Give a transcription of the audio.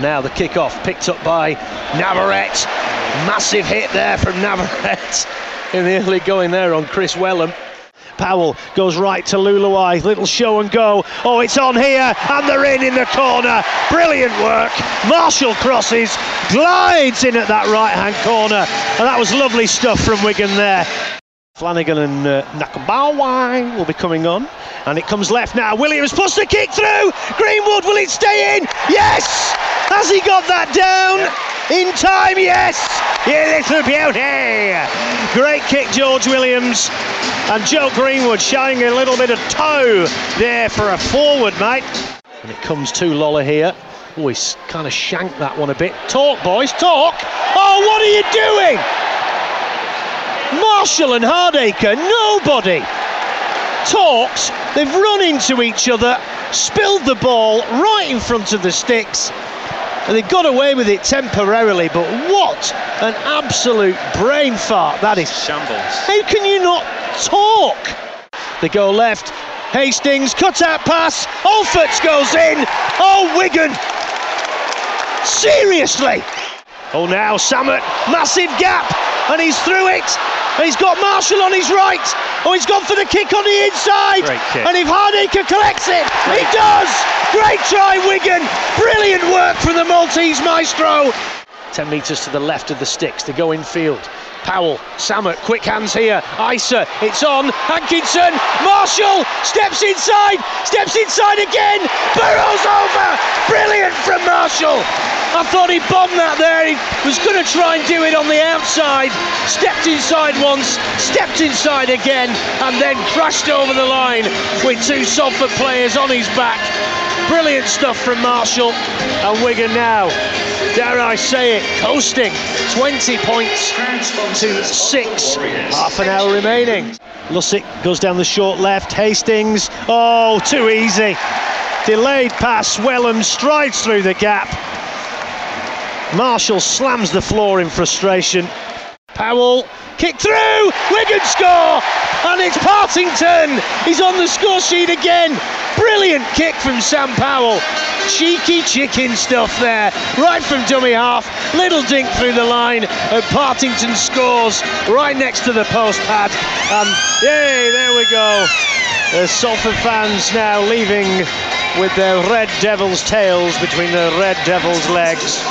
Now the kick-off picked up by Navarrete. Massive hit there from Navarrete in the early going there on Kris Welham. Powell goes right to Leuluai, little show and go. Oh, it's on here, and they're in in the corner. Brilliant work. Marshall crosses, glides in at that right hand corner, and that was lovely stuff from Wigan there. Flanagan and uh, will be coming on, and it comes left now. Williams puts the kick through. Greenwood, will it stay in? Yes! Has he got that down? In time, yes! You little beauty! Great kick, George Williams. And Joe Greenwood showing a little bit of toe there for a forward, mate. And it comes to Lola here. Oh, he's kind of shanked that one a bit. Talk, boys, talk! Oh, what are you doing? Marshall and Hardaker, nobody talks. They've run into each other, spilled the ball right in front of the sticks, and they got away with it temporarily. But what an absolute brain fart that is! Shambles. How can you not talk? They go left. Hastings cut out pass. Olpherts goes in. Oh, Wigan! Seriously! Oh, now Sammut, massive gap, and he's through it. And he's got Marshall on his right. Oh, he's gone for the kick on the inside. Great. And if Hardaker collects it, he does. Great try, Wigan. Brilliant work from the Maltese maestro. 10 metres to the left of the sticks to go in field. Powell, Sammut, quick hands here. Isa, it's on. Hankinson, Marshall steps inside, steps inside again. Burrows over. Brilliant from Marshall. I thought he bombed that there. He was going to try and do it on the outside. Stepped inside once, stepped inside again, and then crashed over the line with two Salford players on his back. Brilliant stuff from Marshall. And Wigan now, dare I say it, coasting 20 points to six. Half an hour remaining. Lussick goes down the short left. Hastings, oh, too easy. Delayed pass. Welham strides through the gap. Marshall slams the floor in frustration. Powell, kick through, Wigan score, and it's Partington. He's on the score sheet again. Brilliant kick from Sam Powell. Cheeky chicken stuff there, right from dummy half. Little dink through the line, and Partington scores right next to the post pad. And yay, there we go. The Salford fans now leaving with their Red Devils tails between the Red Devils legs.